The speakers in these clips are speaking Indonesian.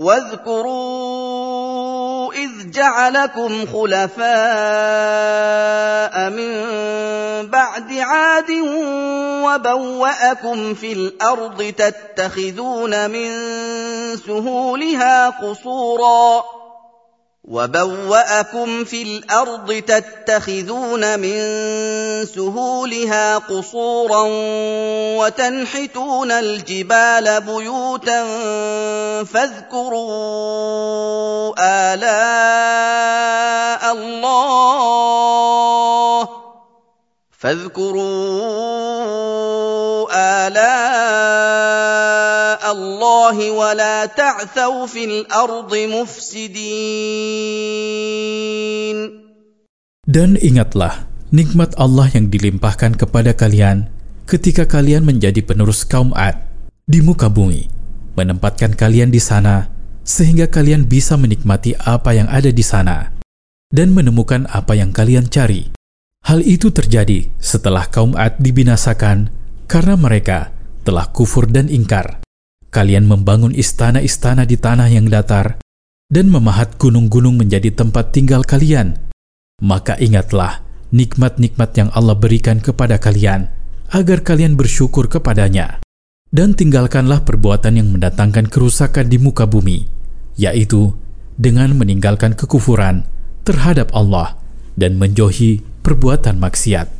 واذكروا إذ جعلكم خلفاء من بعد عاد وبوأكم في الأرض تتخذون من سهولها قصورا وبوأكم في الأرض تتخذون من سهولها قصورا وتنحتون الجبال بيوتا فاذكروا آلاء الله فاذكروا آلاء الله ولا تعثوا في الأرض مفسدين Dan ingatlah nikmat Allah yang dilimpahkan kepada kalian ketika kalian menjadi penerus kaum Ad di muka bumi, menempatkan kalian di sana sehingga kalian bisa menikmati apa yang ada di sana dan menemukan apa yang kalian cari. Hal itu terjadi setelah kaum Ad dibinasakan karena mereka telah kufur dan ingkar. Kalian membangun istana-istana di tanah yang datar dan memahat gunung-gunung menjadi tempat tinggal kalian. Maka ingatlah nikmat-nikmat yang Allah berikan kepada kalian agar kalian bersyukur kepadanya. Dan tinggalkanlah perbuatan yang mendatangkan kerusakan di muka bumi, yaitu dengan meninggalkan kekufuran terhadap Allah dan menjauhi perbuatan maksiat.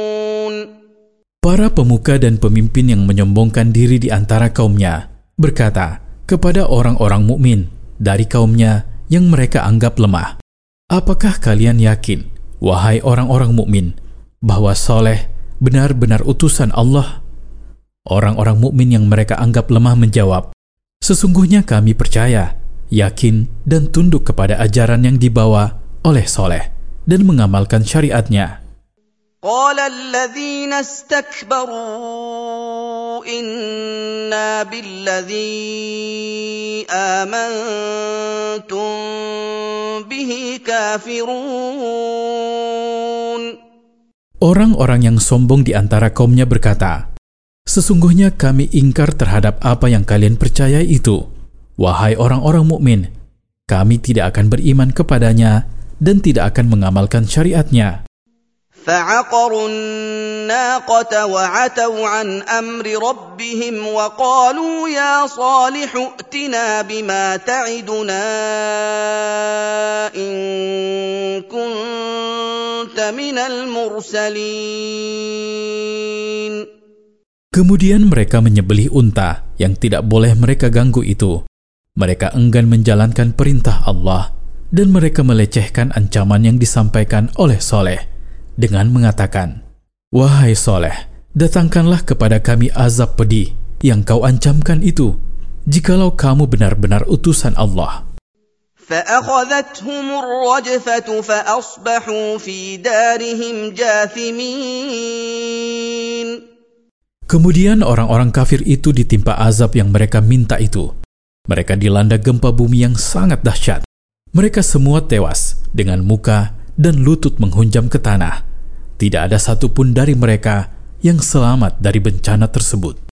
Para pemuka dan pemimpin yang menyombongkan diri di antara kaumnya berkata kepada orang-orang mukmin dari kaumnya yang mereka anggap lemah, "Apakah kalian yakin, wahai orang-orang mukmin, bahwa Soleh benar-benar utusan Allah?" Orang-orang mukmin yang mereka anggap lemah menjawab, "Sesungguhnya kami percaya, yakin, dan tunduk kepada ajaran yang dibawa oleh Soleh dan mengamalkan syariatnya." قال الذين استكبروا انا بالذي امنتم به كافرون Orang-orang yang sombong di antara kaumnya berkata, Sesungguhnya kami ingkar terhadap apa yang kalian percaya itu. Wahai orang-orang mukmin, kami tidak akan beriman kepadanya dan tidak akan mengamalkan syariatnya. فعقروا الناقة وعتوا عن أمر ربهم وقالوا يا صالح ائتنا بما تعدنا إن كنت من المرسلين Kemudian mereka menyembelih unta yang tidak boleh mereka ganggu itu. Mereka enggan menjalankan perintah Allah dan mereka melecehkan ancaman yang disampaikan oleh Soleh dengan mengatakan, Wahai Soleh, datangkanlah kepada kami azab pedih yang kau ancamkan itu, jikalau kamu benar-benar utusan Allah. فأخذتهم الرجفة فأصبحوا في دارهم جاثمين Kemudian orang-orang kafir itu ditimpa azab yang mereka minta itu. Mereka dilanda gempa bumi yang sangat dahsyat. Mereka semua tewas dengan muka dan lutut menghunjam ke tanah. Tidak ada satupun dari mereka yang selamat dari bencana tersebut.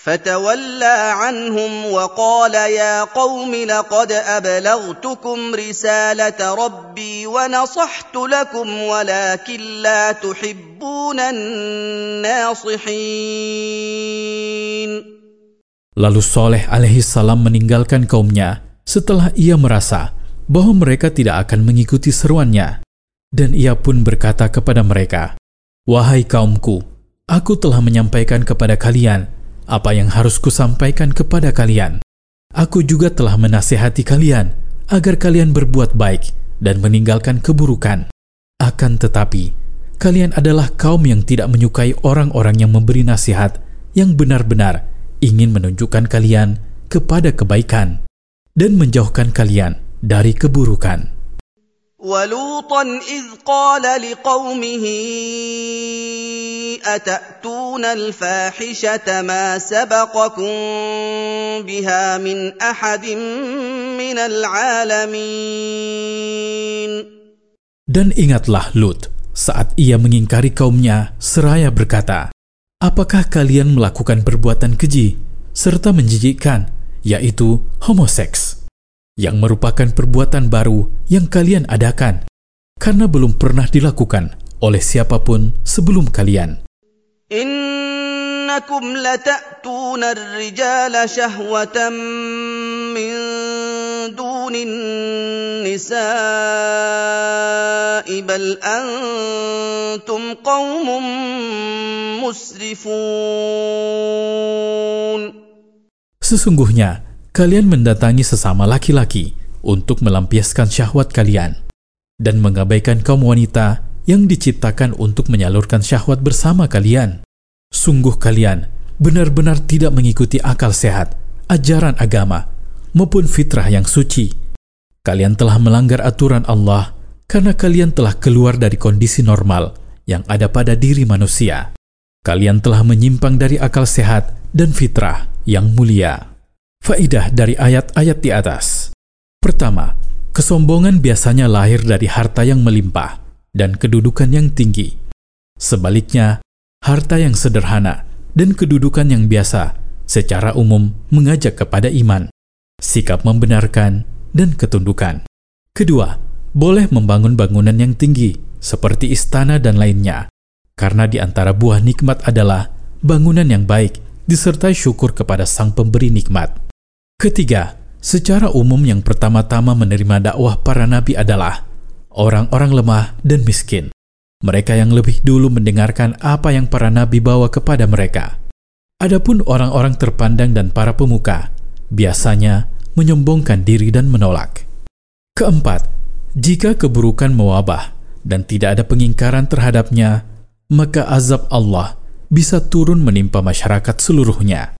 فتولى عنهم وقال يا قوم لقد أبلغتكم رسالة ربي ونصحت لكم ولكن لا تحبون الناصحين Lalu Soleh alaihi salam meninggalkan kaumnya setelah ia merasa bahwa mereka tidak akan mengikuti seruannya. Dan ia pun berkata kepada mereka, Wahai kaumku, aku telah menyampaikan kepada kalian apa yang harus kusampaikan kepada kalian. Aku juga telah menasihati kalian agar kalian berbuat baik dan meninggalkan keburukan. Akan tetapi, kalian adalah kaum yang tidak menyukai orang-orang yang memberi nasihat yang benar-benar ingin menunjukkan kalian kepada kebaikan dan menjauhkan kalian dari keburukan. ولوطا اذ قال لقومه اتاتون الفاحشه ما سبقكم بها من احد من العالمين Dan ingatlah Lut saat ia mengingkari kaumnya seraya berkata, Apakah kalian melakukan perbuatan keji serta menjijikkan, yaitu homoseks, yang merupakan perbuatan baru yang kalian adakan karena belum pernah dilakukan oleh siapapun sebelum kalian. إنكم لتأتون الرجال شهوة من دون النساء بل أنتم قوم مسرفون Sesungguhnya, kalian mendatangi sesama laki-laki untuk melampiaskan syahwat kalian dan mengabaikan kaum wanita yang diciptakan untuk menyalurkan syahwat bersama kalian. Sungguh kalian benar-benar tidak mengikuti akal sehat, ajaran agama, maupun fitrah yang suci. Kalian telah melanggar aturan Allah karena kalian telah keluar dari kondisi normal yang ada pada diri manusia. Kalian telah menyimpang dari akal sehat dan fitrah yang mulia. Faidah dari ayat-ayat di atas. Pertama, kesombongan biasanya lahir dari harta yang melimpah dan kedudukan yang tinggi. Sebaliknya, harta yang sederhana dan kedudukan yang biasa secara umum mengajak kepada iman, sikap membenarkan, dan ketundukan. Kedua, boleh membangun bangunan yang tinggi seperti istana dan lainnya, karena di antara buah nikmat adalah bangunan yang baik disertai syukur kepada sang pemberi nikmat. Ketiga, secara umum yang pertama-tama menerima dakwah para nabi adalah orang-orang lemah dan miskin. Mereka yang lebih dulu mendengarkan apa yang para nabi bawa kepada mereka. Adapun orang-orang terpandang dan para pemuka, biasanya menyombongkan diri dan menolak. Keempat, jika keburukan mewabah dan tidak ada pengingkaran terhadapnya, maka azab Allah bisa turun menimpa masyarakat seluruhnya.